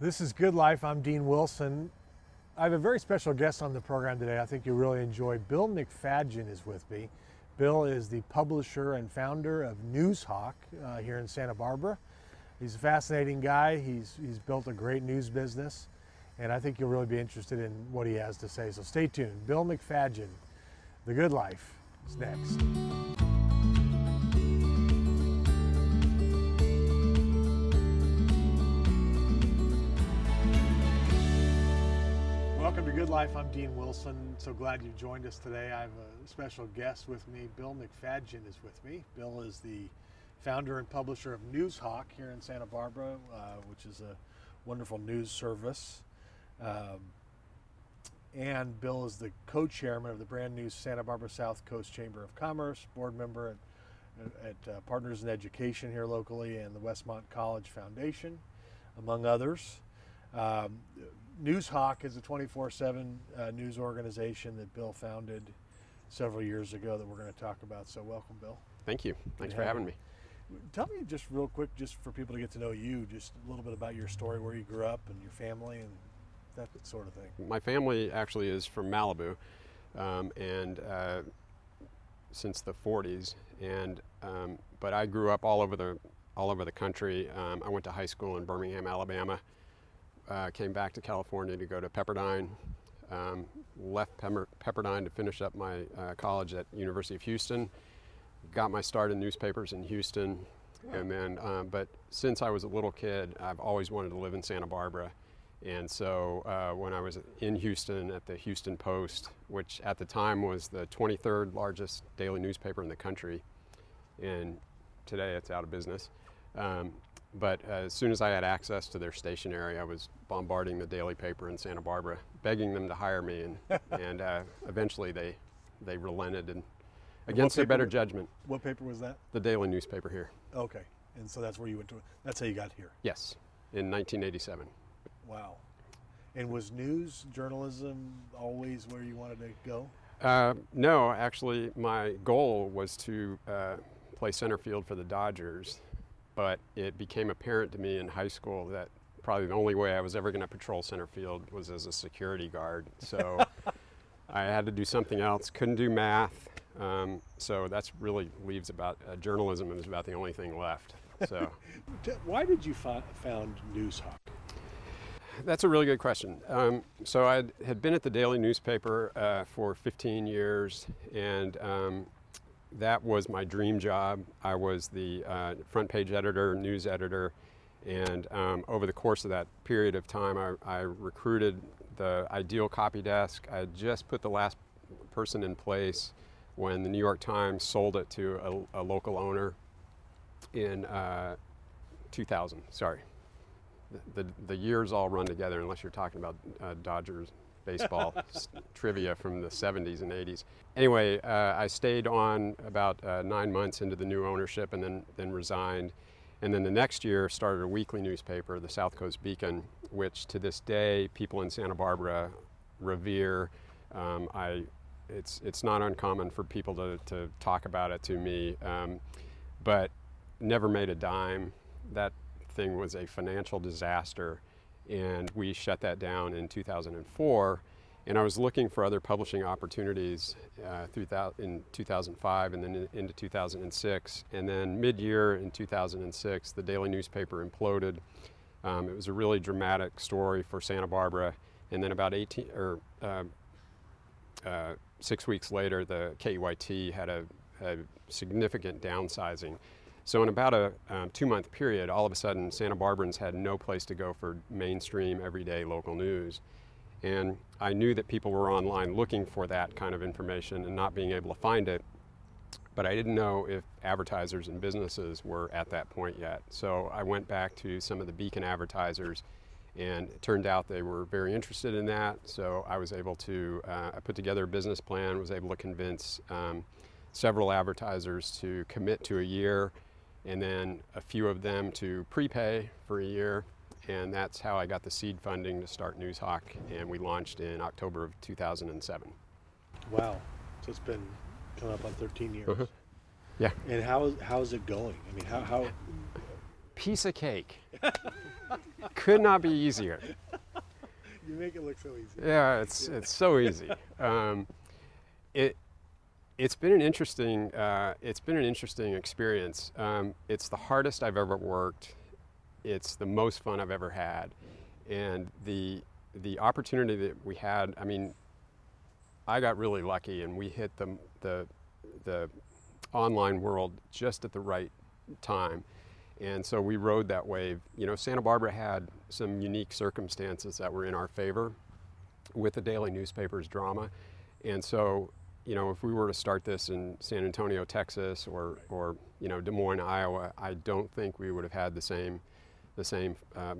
This is Good Life. I'm Dean Wilson. I have a very special guest on the program today. I think you'll really enjoy. Bill Macfadyen is with me. Bill is the publisher and founder of Noozhawk uh, here in Santa Barbara. He's a fascinating guy. He's, he's built a great news business, and I think you'll really be interested in what he has to say. So stay tuned. Bill Macfadyen, The Good Life, is next. Life. I'm Dean Wilson. So glad you joined us today. I have a special guest with me. Bill Macfadyen is with me. Bill is the founder and publisher of Noozhawk here in Santa Barbara, uh, which is a wonderful news service. Um, and Bill is the co-chairman of the brand new Santa Barbara South Coast Chamber of Commerce, board member at, at uh, Partners in Education here locally, and the Westmont College Foundation, among others. Um, Noozhawk is a 24/7 uh, news organization that Bill founded several years ago that we're going to talk about. So welcome, Bill. Thank you. Thanks for having me. Tell me just real quick, just for people to get to know you, just a little bit about your story, where you grew up, and your family, and that sort of thing. My family actually is from Malibu, um, and uh, since the 40s, and um, but I grew up all over the all over the country. Um, I went to high school in Birmingham, Alabama. Uh, came back to California to go to Pepperdine. Um, left Pepperdine to finish up my uh, college at University of Houston. Got my start in newspapers in Houston, and then um, but since I was a little kid, I've always wanted to live in Santa Barbara. And so uh, when I was in Houston at the Houston Post, which at the time was the 23rd largest daily newspaper in the country, and today it's out of business. Um, but as soon as I had access to their stationery, I was bombarding the daily paper in Santa Barbara, begging them to hire me, and, and uh, eventually they, they relented and against their better judgment. What paper was that? The daily newspaper here. Okay, and so that's where you went to. That's how you got here. Yes, in 1987. Wow. And was news journalism always where you wanted to go? Uh, no, actually, my goal was to uh, play center field for the Dodgers, but it became apparent to me in high school that probably the only way I was ever going to patrol center field was as a security guard. So I had to do something else. Couldn't do math. Um, so that's really leaves about uh, journalism is about the only thing left. So. Why did you fi- found Noozhawk? That's a really good question. Um, so I had been at the daily newspaper uh, for 15 years, and um, that was my dream job. I was the uh, front page editor, news editor, and um, over the course of that period of time, I, I recruited the ideal copy desk. I just put the last person in place when the New York Times sold it to a, a local owner in uh, 2000. Sorry the, the, the years all run together unless you're talking about uh, Dodgers baseball trivia from the 70s and 80s. Anyway, uh, I stayed on about uh, nine months into the new ownership and then, then resigned. And then the next year started a weekly newspaper, the South Coast Beacon, which to this day people in Santa Barbara revere. Um, I, it's, it's not uncommon for people to, to talk about it to me, um, but never made a dime. That thing was a financial disaster, and we shut that down in 2004. And I was looking for other publishing opportunities uh, in 2005 and then into 2006. And then mid-year in 2006, the daily newspaper imploded. Um, it was a really dramatic story for Santa Barbara. And then about 18 or uh, uh, six weeks later, the KEYT had a, a significant downsizing. So in about a um, two-month period, all of a sudden, Santa Barbarans had no place to go for mainstream, everyday local news. And I knew that people were online looking for that kind of information and not being able to find it. But I didn't know if advertisers and businesses were at that point yet. So I went back to some of the beacon advertisers, and it turned out they were very interested in that. So I was able to, uh, I put together a business plan, was able to convince um, several advertisers to commit to a year, and then a few of them to prepay for a year. And that's how I got the seed funding to start Noozhawk, and we launched in October of 2007. Wow. So it's been coming up on 13 years. Uh-huh. Yeah. And how is, how is it going? I mean, how, how piece of cake. Could not be easier. You make it look so easy. Yeah, it's it's so easy. Um, it it's been an interesting uh, it's been an interesting experience. Um, it's the hardest I've ever worked. It's the most fun I've ever had, and the the opportunity that we had. I mean, I got really lucky, and we hit the the the online world just at the right time. And so we rode that wave. You know, Santa Barbara had some unique circumstances that were in our favor with the daily newspaper's drama. And so, you know, if we were to start this in San Antonio, Texas, or, or you know, Des Moines, Iowa, I don't think we would have had the same, the same uh,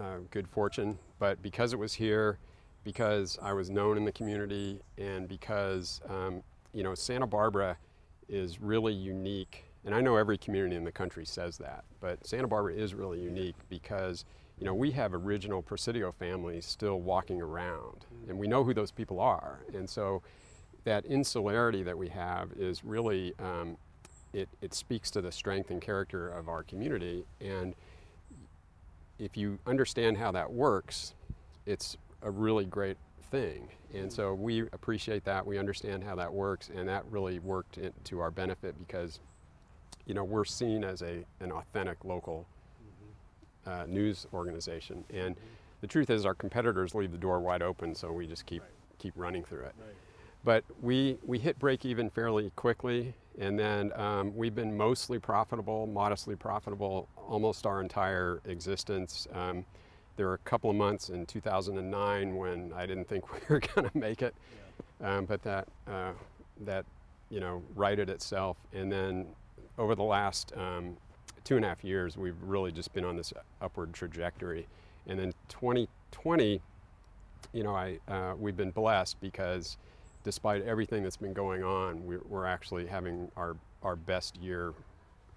uh, good fortune. But because it was here, because I was known in the community, and because, um, you know, Santa Barbara is really unique and I know every community in the country says that, but Santa Barbara is really unique because you know we have original Presidio families still walking around, and we know who those people are, and so that insularity that we have is really um, it, it speaks to the strength and character of our community, and if you understand how that works, it's a really great thing. And so we appreciate that. We understand how that works, and that really worked to our benefit because you know, we're seen as a, an authentic local uh, news organization. And the truth is, our competitors leave the door wide open, so we just keep, Right. keep running through it. Right. But we, we hit break even fairly quickly, and then um, we've been mostly profitable, modestly profitable, almost our entire existence. Um, there were a couple of months in 2009 when I didn't think we were going to make it, um, but that, uh, that you know, righted itself. And then over the last um, two and a half years, we've really just been on this upward trajectory. And then 2020, you know, I, uh, we've been blessed because despite everything that's been going on, we're, we're actually having our, our best year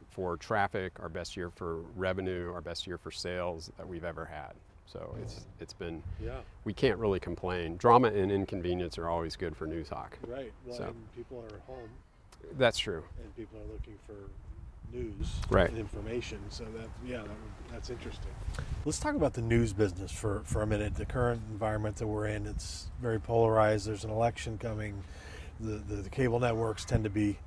for traffic, our best year for revenue, our best year for sales that we've ever had. So it's, it's been, Yeah. we can't really complain. Drama and inconvenience are always good for Noozhawk. Right. Well, So- and people are home, That's true. and people are looking for news Right. and information. So that yeah, that, would- that's interesting. Let's talk about the news business for for a minute. The current environment that we're in, it's very polarized. There's an election coming. The the, the cable networks tend to be,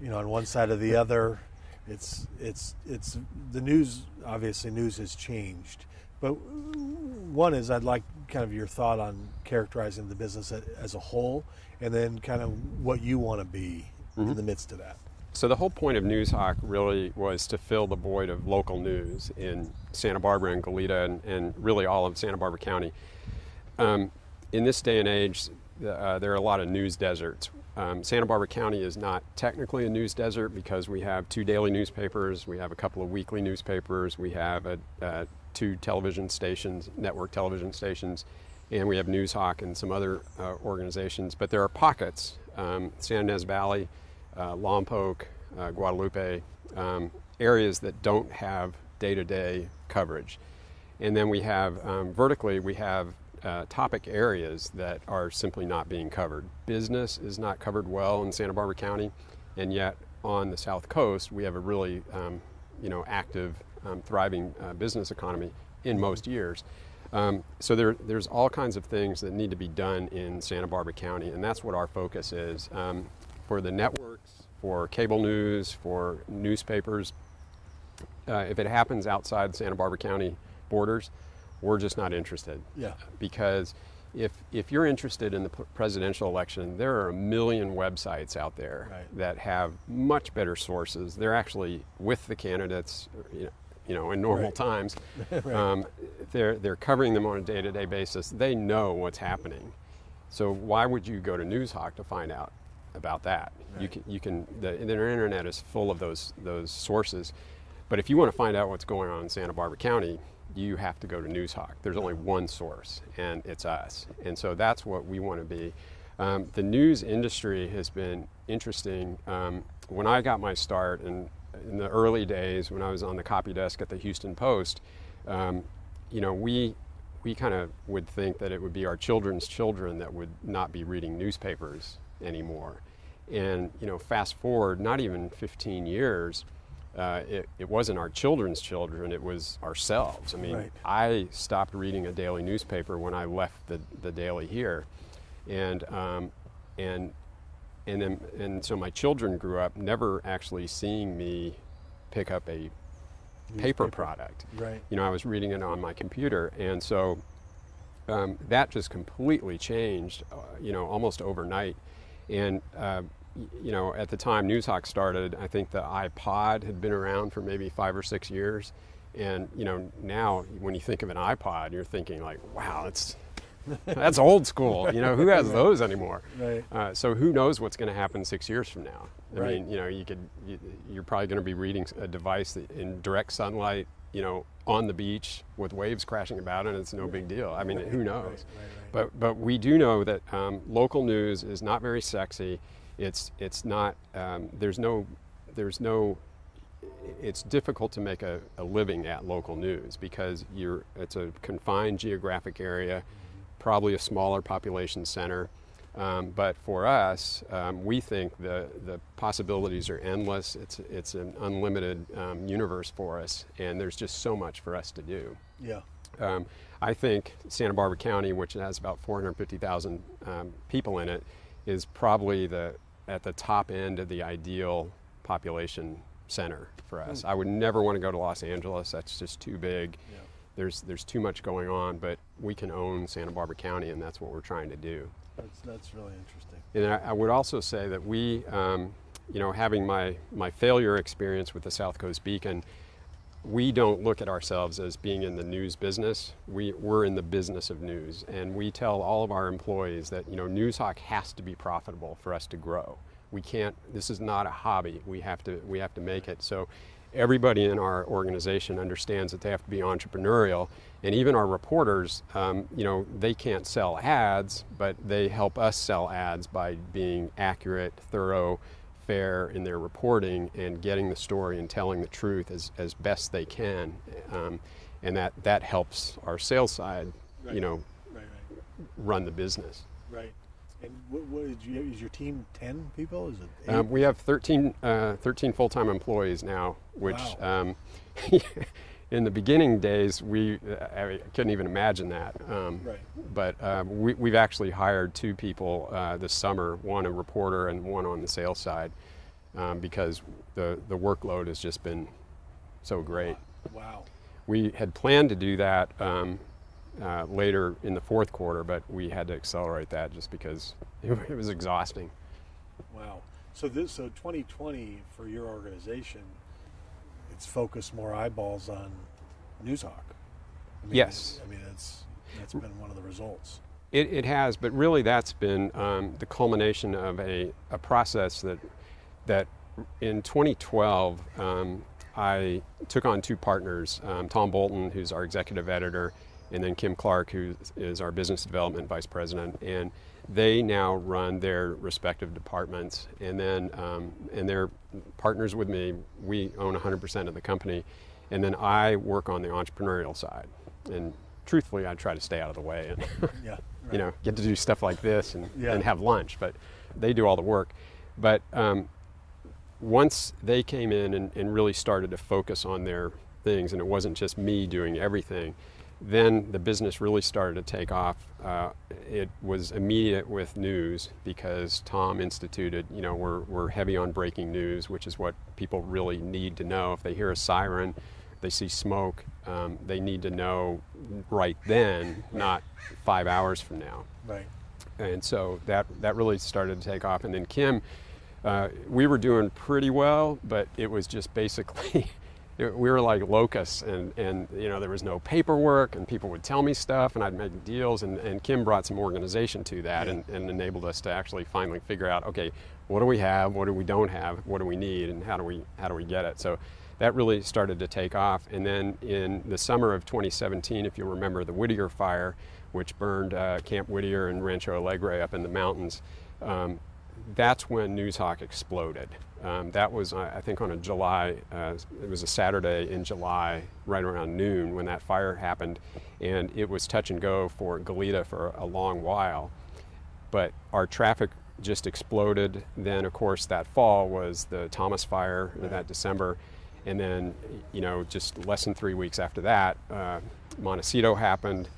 you know, on one side or the other. It's it's it's the news. Obviously, news has changed. But one is I'd like kind of your thought on characterizing the business as a whole, and then kind of what you want to be mm-hmm. in the midst of that. So the whole point of Noozhawk really was to fill the void of local news in Santa Barbara and Goleta and, and really all of Santa Barbara County. Um, in this day and age, uh, there are a lot of news deserts. Um, Santa Barbara County is not technically a news desert because we have two daily newspapers, we have a couple of weekly newspapers, we have a, two television stations, network television stations, and we have Noozhawk and some other uh, organizations. But there are pockets, um, Santa Ynez Valley, uh, Lompoc, uh, Guadalupe, um, areas that don't have day-to-day coverage. And then we have um, vertically, we have uh, topic areas that are simply not being covered. Business is not covered well in Santa Barbara County, and yet on the South Coast, we have a really, um, you know, active, um, thriving uh, business economy in most years. Um, so there, there's all kinds of things that need to be done in Santa Barbara County, and that's what our focus is. Um, for the networks, for cable news, for newspapers, uh, if it happens outside Santa Barbara County borders, we're just not interested. Yeah. Because if, if you're interested in the presidential election, there are a million websites out there Right. that have much better sources. They're actually with the candidates, you know, you know in normal Right. times. Right. um, they're, they're covering them on a day to day basis. They know what's happening. So why would you go to Noozhawk to find out about that? You can, you can the, the internet is full of those, those sources. But if you want to find out what's going on in Santa Barbara County, you have to go to Noozhawk. There's only one source, and it's us. And so that's what we want to be. Um, the news industry has been interesting. Um, when I got my start, and in the early days when I was on the copy desk at the Houston Post, um, you know, we we kind of would think that it would be our children's children that would not be reading newspapers anymore. And you know, fast forward, not even 15 years, uh, it, it wasn't our children's children, it was ourselves. I mean, Right. I stopped reading a daily newspaper when I left the, the daily here. And, um, and, and, then, and so my children grew up never actually seeing me pick up a paper product. Right. You know, I was reading it on my computer. And so um, that just completely changed, uh, you know, almost overnight. And, uh, you know, at the time Noozhawk started, I think the iPod had been around for maybe five or six years. And, you know, now when you think of an iPod, you're thinking like, wow, that's, that's old school. You know, who has those anymore? Right. Uh, so who knows what's going to happen six years from now? I Right. mean, you know, you could, you, you're probably going to be reading a device that in direct sunlight, you know, on the beach with waves crashing about, and it's no big deal. I mean, who knows? Right, right. But but we do know that um, local news is not very sexy. It's it's not. Um, there's no there's no. It's difficult to make a, a living at local news because you're it's a confined geographic area, probably a smaller population center. Um, but for us, um, we think the, the possibilities are endless. It's, it's an unlimited um, universe for us, and there's just so much for us to do. Yeah. Um, I think Santa Barbara County, which has about 450,000 um, people in it, is probably the at the top end of the ideal population center for us. I would never want to go to Los Angeles. That's just too big. Yeah. There's there's too much going on, but we can own Santa Barbara County, and that's what we're trying to do. That's that's really interesting. And I, I would also say that we, um, you know, having my, my failure experience with the South Coast Beacon, we don't look at ourselves as being in the news business. We, we're in the business of news. And we tell all of our employees that, you know, Noozhawk has to be profitable for us to grow. We can't, this is not a hobby. We have to, we have to make it. So everybody in our organization understands that they have to be entrepreneurial. And even our reporters, um, you know, they can't sell ads, but they help us sell ads by being accurate, thorough, fair in their reporting and getting the story and telling the truth as, as best they can. Um, and that, that helps our sales side, Right. you know, Right. Right. run the business. Right. And what, what is, you, is your team ten people? Is it? Eight? Um, we have 13, uh, 13 full-time employees now, which Wow. um, in the beginning days we I couldn't even imagine that. Um, Right. But um, we, we've actually hired two people uh, this summer, one a reporter and one on the sales side, um, because the the workload has just been so great. wow. We had planned to do that um, uh, later in the fourth quarter, but we had to accelerate that just because it, it was exhausting. Wow. So this so 2020 for your organization, it's focused more eyeballs on Noozhawk. I mean, Yes. I mean that's that's been one of the results. It, it has, but really that's been um, the culmination of a, a process that, that in 2012, um, I took on two partners, um, Tom Bolton, who's our executive editor, and then Kim Clark, who is our business development vice president. And they now run their respective departments, and then um, and they're partners with me. We own 100% of the company, and then I work on the entrepreneurial side. And truthfully, I try to stay out of the way and Yeah. Right. you know, get to do stuff like this and, Yeah. and have lunch, but they do all the work. But um, once they came in and, and really started to focus on their things, and it wasn't just me doing everything, then the business really started to take off. Uh, it was immediate with news because Tom instituted, you know, we're, we're heavy on breaking news, which is what people really need to know. If they hear a siren, they see smoke, um, they need to know right then, not five hours from now. Right. And so that, that really started to take off. And then Kim, uh, we were doing pretty well, but it was just basically, we were like locusts and, and, you know, there was no paperwork and people would tell me stuff and I'd make deals and, and Kim brought some organization to that Yeah. and, and enabled us to actually finally figure out, okay, what do we have? What do we don't have? What do we need? And how do we, how do we get it? So that really started to take off. And then in the summer of 2017, if you remember the Whittier fire, which burned uh, Camp Whittier and Rancho Alegre up in the mountains, um, that's when Noozhawk exploded. Um, that was, I think, on a July, uh, it was a Saturday in July, right around noon when that fire happened. And it was touch and go for Goleta for a long while. But our traffic just exploded. Then, of course, that fall was the Thomas fire, that December. And then, you know, just less than three weeks after that, uh, Montecito happened.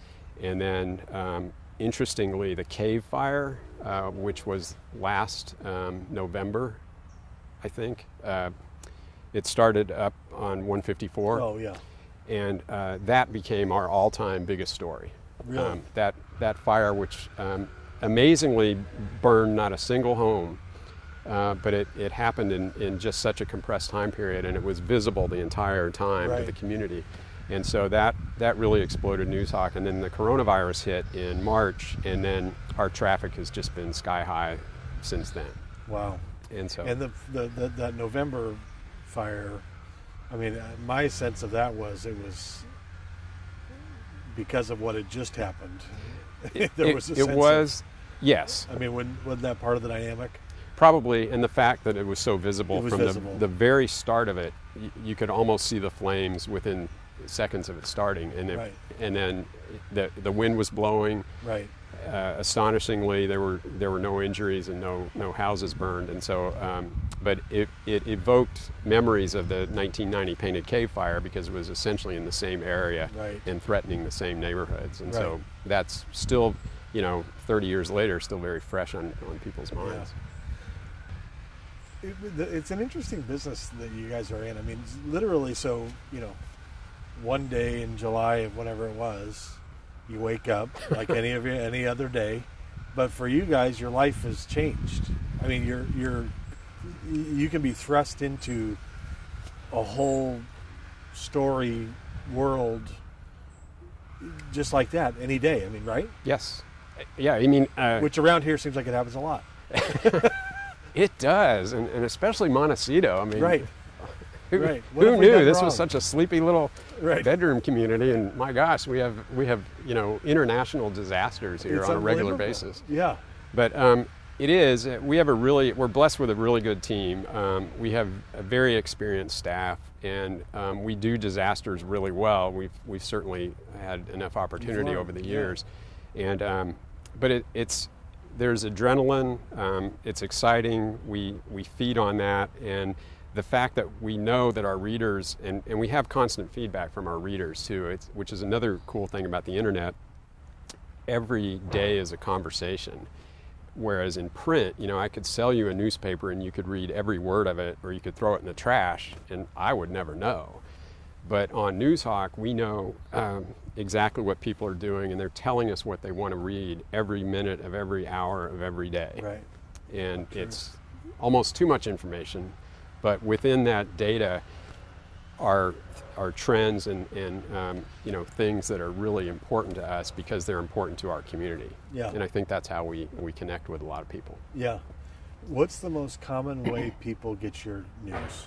And then, um, interestingly, the cave fire, uh, which was last um, November, I think, uh, it started up on 154 Oh yeah. and uh, that became our all-time biggest story. Um, that that fire, which um, amazingly burned not a single home, uh, but it, it happened in, in just such a compressed time period, and it was visible the entire time to the community. And so that that really exploded Noozhawk, and then the coronavirus hit in March, and then our traffic has just been sky high since then. Wow. And so And the, the, the that November fire, I mean, uh, my sense of that was it was because of what had just happened. there it, was a it sense of- was yes, I mean, when wasn't that part of the dynamic? Probably, and the fact that it was so visible It was from visible. The, the very start of it, y- you could almost see the flames within seconds of it starting, and it, Right. and then the the wind was blowing. Right. Uh, astonishingly, there were there were no injuries and no no houses burned, and so um, but it it evoked memories of the 1990 Painted Cave fire because it was essentially in the same area Right. and threatening the same neighborhoods, and so that's still, you know, 30 years later, still very fresh on on people's minds. It, it's an interesting business that you guys are in. I mean, literally, so you know, one day in July of whatever it was, you wake up like any of your, any other day, but for you guys, your life has changed. I mean, you're you're you can be thrust into a whole story world just like that any day. I mean, right? Yes. Yeah, I mean, uh, Which around here seems like it happens a lot. it does, and, and especially Montecito. I mean, Right. Who, right. Who knew this wrong? was such a sleepy little Right. bedroom community? And my gosh, we have we have you know international disasters here It's on a regular basis. Yeah. But um, it is. uh, We have a really. We're blessed with a really good team. Um, we have a very experienced staff, and um, we do disasters really well. We've we've certainly had enough opportunity over the yeah. years, and um, but it, it's there's adrenaline. Um, it's exciting. We we feed on that, and the fact that we know that our readers and, and we have constant feedback from our readers too. It's, which is another cool thing about the internet every day is a conversation. Whereas in print, you know, I could sell you a newspaper and you could read every word of it, or you could throw it in the trash, and I would never know. But on Noozhawk, we know um, exactly what people are doing, and they're telling us what they want to read every minute of every hour of every day. Right. And it's almost too much information, but within that data are are trends and, and um, you know things that are really important to us because they're important to our community. Yeah. And I think that's how we, we connect with a lot of people. Yeah. What's the most common way people get your news?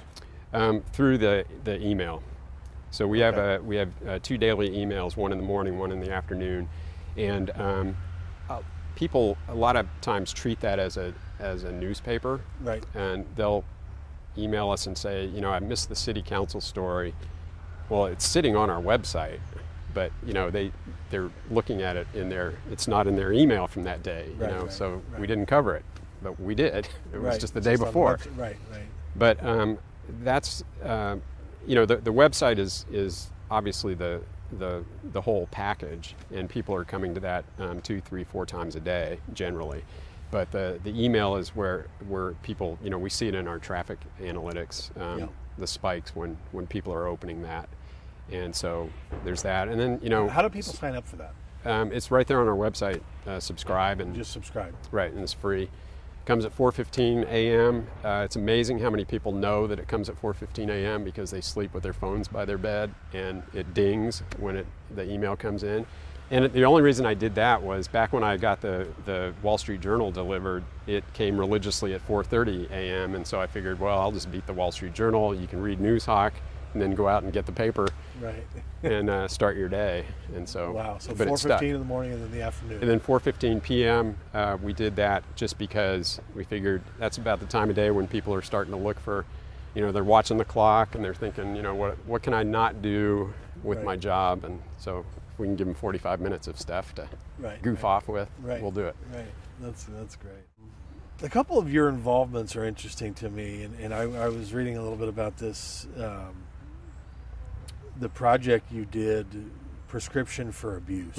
Um, through the, the email. So we have a, we have uh, two daily emails, one in the morning, one in the afternoon, and um, uh, people a lot of times treat that as a as a newspaper, Right. and they'll email us and say, you know, I missed the city council story. Well, it's sitting on our website, but you know they they're looking at it in their it's not in their email from that day. You Right, know, right, so right. we didn't cover it, but we did. It was just the day the before. website. Right. Right. But um, that's uh, you know the, the website is is obviously the the the whole package, and people are coming to that um, two, three, four times a day generally. But the, the email is where where people you know we see it in our traffic analytics, um, Yeah. the spikes when when people are opening that, and so there's that. And then you know How do people sign up for that? um, it's right there on our website. Uh, subscribe and Just subscribe. Right, and it's free. Comes at 4:15 a.m. Uh, it's amazing how many people know that it comes at 4:15 a.m. because they sleep with their phones by their bed, and it dings when it the email comes in. And the only reason I did that was back when I got the the Wall Street Journal delivered. It came religiously at 4:30 a.m. and so I figured, well, I'll just beat the Wall Street Journal. You can read Noozhawk, and then go out and get the paper Right. and uh, start your day. And so, Wow. So but it four stuck. fifteen in the morning and then the afternoon. And then 4:15 p.m. Uh, we did that just because we figured that's about the time of day when people are starting to look for, you know, they're watching the clock and they're thinking, you know, what what can I not do with Right. my job? And so if we can give them 45 minutes of stuff to Right, goof right. off with, Right. we'll do it. Right. That's that's great. A couple of your involvements are interesting to me, and, and I, I was reading a little bit about this. Um, the project you did, Prescription for Abuse,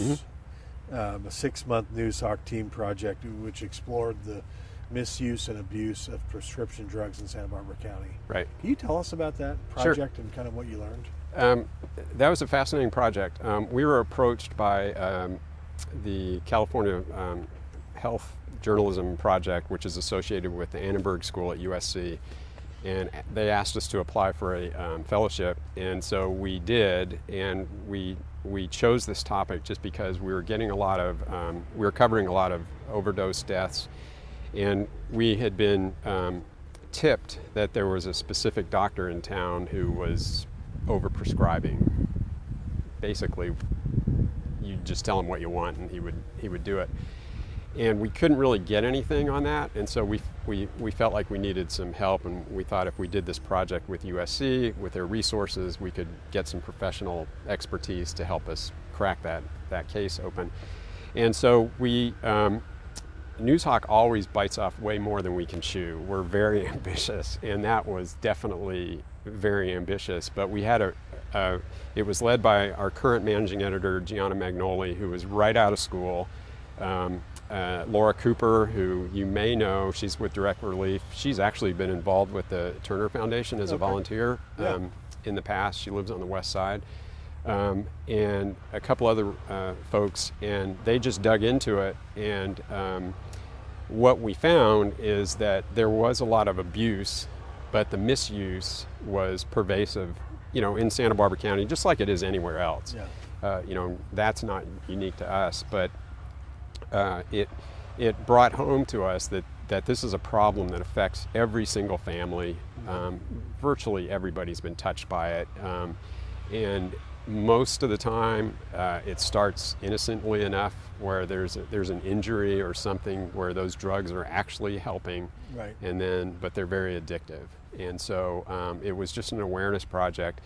Mm-hmm. um, a six month Noozhawk team project which explored the misuse and abuse of prescription drugs in Santa Barbara County. Right. Can you tell us about that Sure. project and kind of what you learned? Um, that was a fascinating project. Um, we were approached by um, the California um, Health Journalism Project, which is associated with the Annenberg School at USC, and they asked us to apply for a um, fellowship, and so we did, and we we chose this topic just because we were getting a lot of um, we were covering a lot of overdose deaths, and we had been tipped that there was a specific doctor in town who was overprescribing. Basically, you just tell him what you want, and he would he would do it. And we couldn't really get anything on that, and so we we we felt like we needed some help, and we thought if we did this project with USC with their resources, we could get some professional expertise to help us crack that that case open. And so we. Um, Noozhawk always bites off way more than we can chew. We're very ambitious, and that was definitely very ambitious. But we had a, uh, it was led by our current managing editor, Giana Magnoli, who was right out of school. Um, uh, Laura Cooper, who you may know, she's with Direct Relief. She's actually been involved with the Turner Foundation as a volunteer Yeah. um, in the past. She lives on the west side. Um, and a couple other uh, folks, and they just dug into it. And um, what we found is that there was a lot of abuse, but the misuse was pervasive, you know, in Santa Barbara County, just like it is anywhere else. Yeah. Uh, you know, that's not unique to us, but uh, it it brought home to us that that this is a problem that affects every single family. Um, virtually everybody's been touched by it, um, and most of the time uh, it starts innocently enough where there's a, there's an injury or something where those drugs are actually helping, Right. and then but they're very addictive. And so um, it was just an awareness project.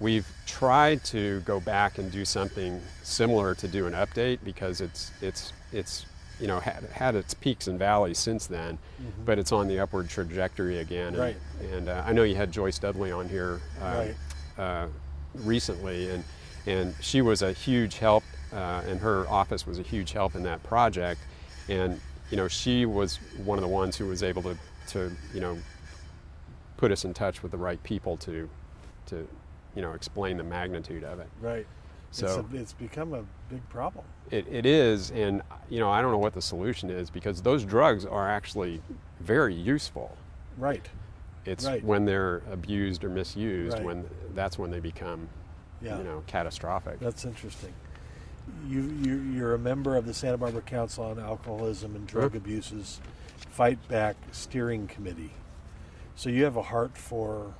We've tried to go back and do something similar to do an update because it's it's it's you know had, had its peaks and valleys since then, but it's on the upward trajectory again. And, Right. and uh, I know you had Joyce Dudley on here uh, Right. uh, recently, and and she was a huge help, uh, and her office was a huge help in that project. And you know, she was one of the ones who was able to to you know put us in touch with the right people to to you know explain the magnitude of it. Right. So- it's, a, it's become a big problem. It, it is, and you know, I don't know what the solution is because those drugs are actually very useful. Right. It's Right. when they're abused or misused Right. when that's when they become, Yeah. you know, catastrophic. That's interesting. You, you, you're a member of the Santa Barbara Council on Alcoholism and Drug Sure. Abuses Fight Back Steering Committee. So you have a heart for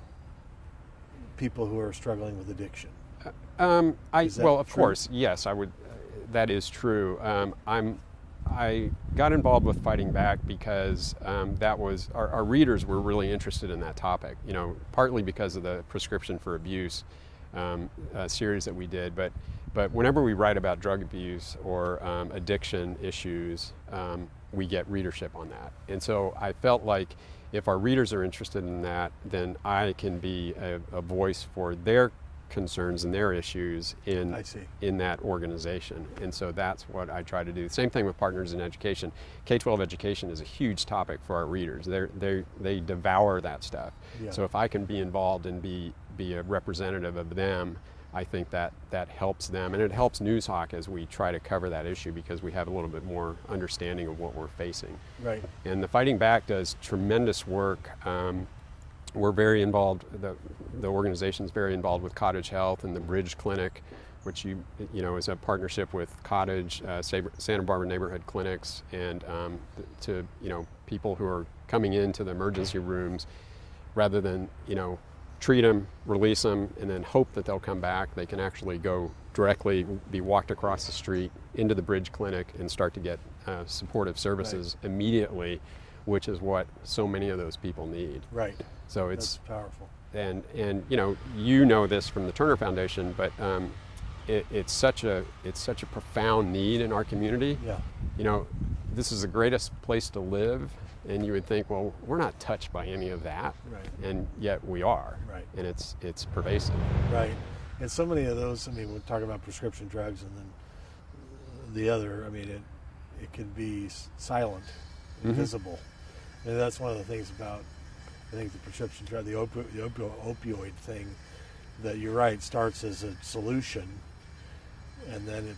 people who are struggling with addiction. Um, I well, of true? course, yes, I would. Uh, that is true. Um, I'm. I got involved with fighting back because um, that was our, our readers were really interested in that topic. You know, partly because of the prescription for abuse um, uh, series that we did, but but whenever we write about drug abuse or um, addiction issues, um, we get readership on that. And so I felt like if our readers are interested in that, then I can be a, a voice for their concerns and their issues in I see. in that organization. And so that's what I try to do. Same thing with partners in education. K-12 education is a huge topic for our readers. They they they devour that stuff. Yeah. So if I can be involved and be be a representative of them, I think that that helps them and it helps Noozhawk as we try to cover that issue because we have a little bit more understanding of what we're facing. Right. And the Fighting Back does tremendous work. Um, we're very involved. The, the organization is very involved with Cottage Health and the Bridge Clinic, which you you know is a partnership with Cottage, uh, Santa Barbara Neighborhood Clinics, and um, to you know people who are coming into the emergency rooms, rather than you know treat them, release them, and then hope that they'll come back. They can actually go directly, be walked across the street into the Bridge Clinic and start to get uh, supportive services immediately, which is what so many of those people need. Right. So That's it's powerful. and and you know you know this from the Turner Foundation, but um, it, it's such a it's such a profound need in our community. Yeah. You know, this is the greatest place to live, and you would think, well, we're not touched by any of that, Right. and yet we are. Right. And it's it's pervasive. Right. And so many of those, I mean, we're talking about prescription drugs and then the other, I mean, it, it can be silent, Mhm. invisible. And that's one of the things about, I think, the prescription drug, the, opi- the opio- opioid thing, that you're right, starts as a solution and then it,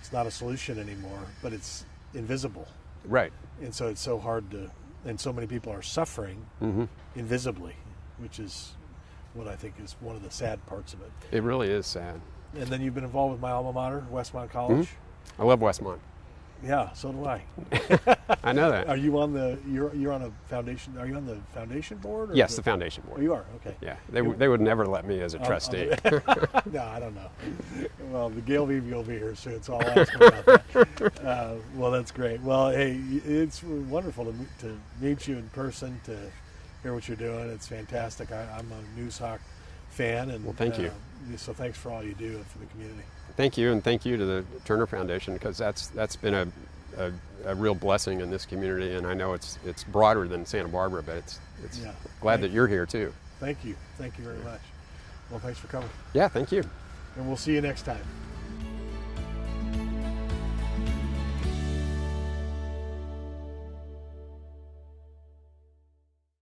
it's not a solution anymore, but it's invisible. Right. And so it's so hard to, and so many people are suffering hmm invisibly, which is what I think is one of the sad parts of it. It really is sad. And then you've been involved with my alma mater, Westmont College. I love Westmont. Yeah, so do I. I know that. Are you on the? You're you're on a foundation. Are you on the foundation board? Yes, the foundation Oh, board. you are. Okay. Yeah, they, w- they would never let me as a trustee. no, I don't know. Well, the Gail Levy will be here soon, so I'll ask her about that. Uh, well, that's great. Well, hey, it's wonderful to meet, to meet you in person, to hear what you're doing. It's fantastic. I, I'm a Noozhawk fan, and Well, thank you. uh, so thanks for all you do for the community. Thank you, and thank you to the Turner Foundation because that's that's been a, a, a real blessing in this community, and I know it's it's broader than Santa Barbara, but it's it's Yeah. glad Thank that you're here too. Thank you. Thank you very much. Well, thanks for coming, Yeah, thank you. and we'll see you next time.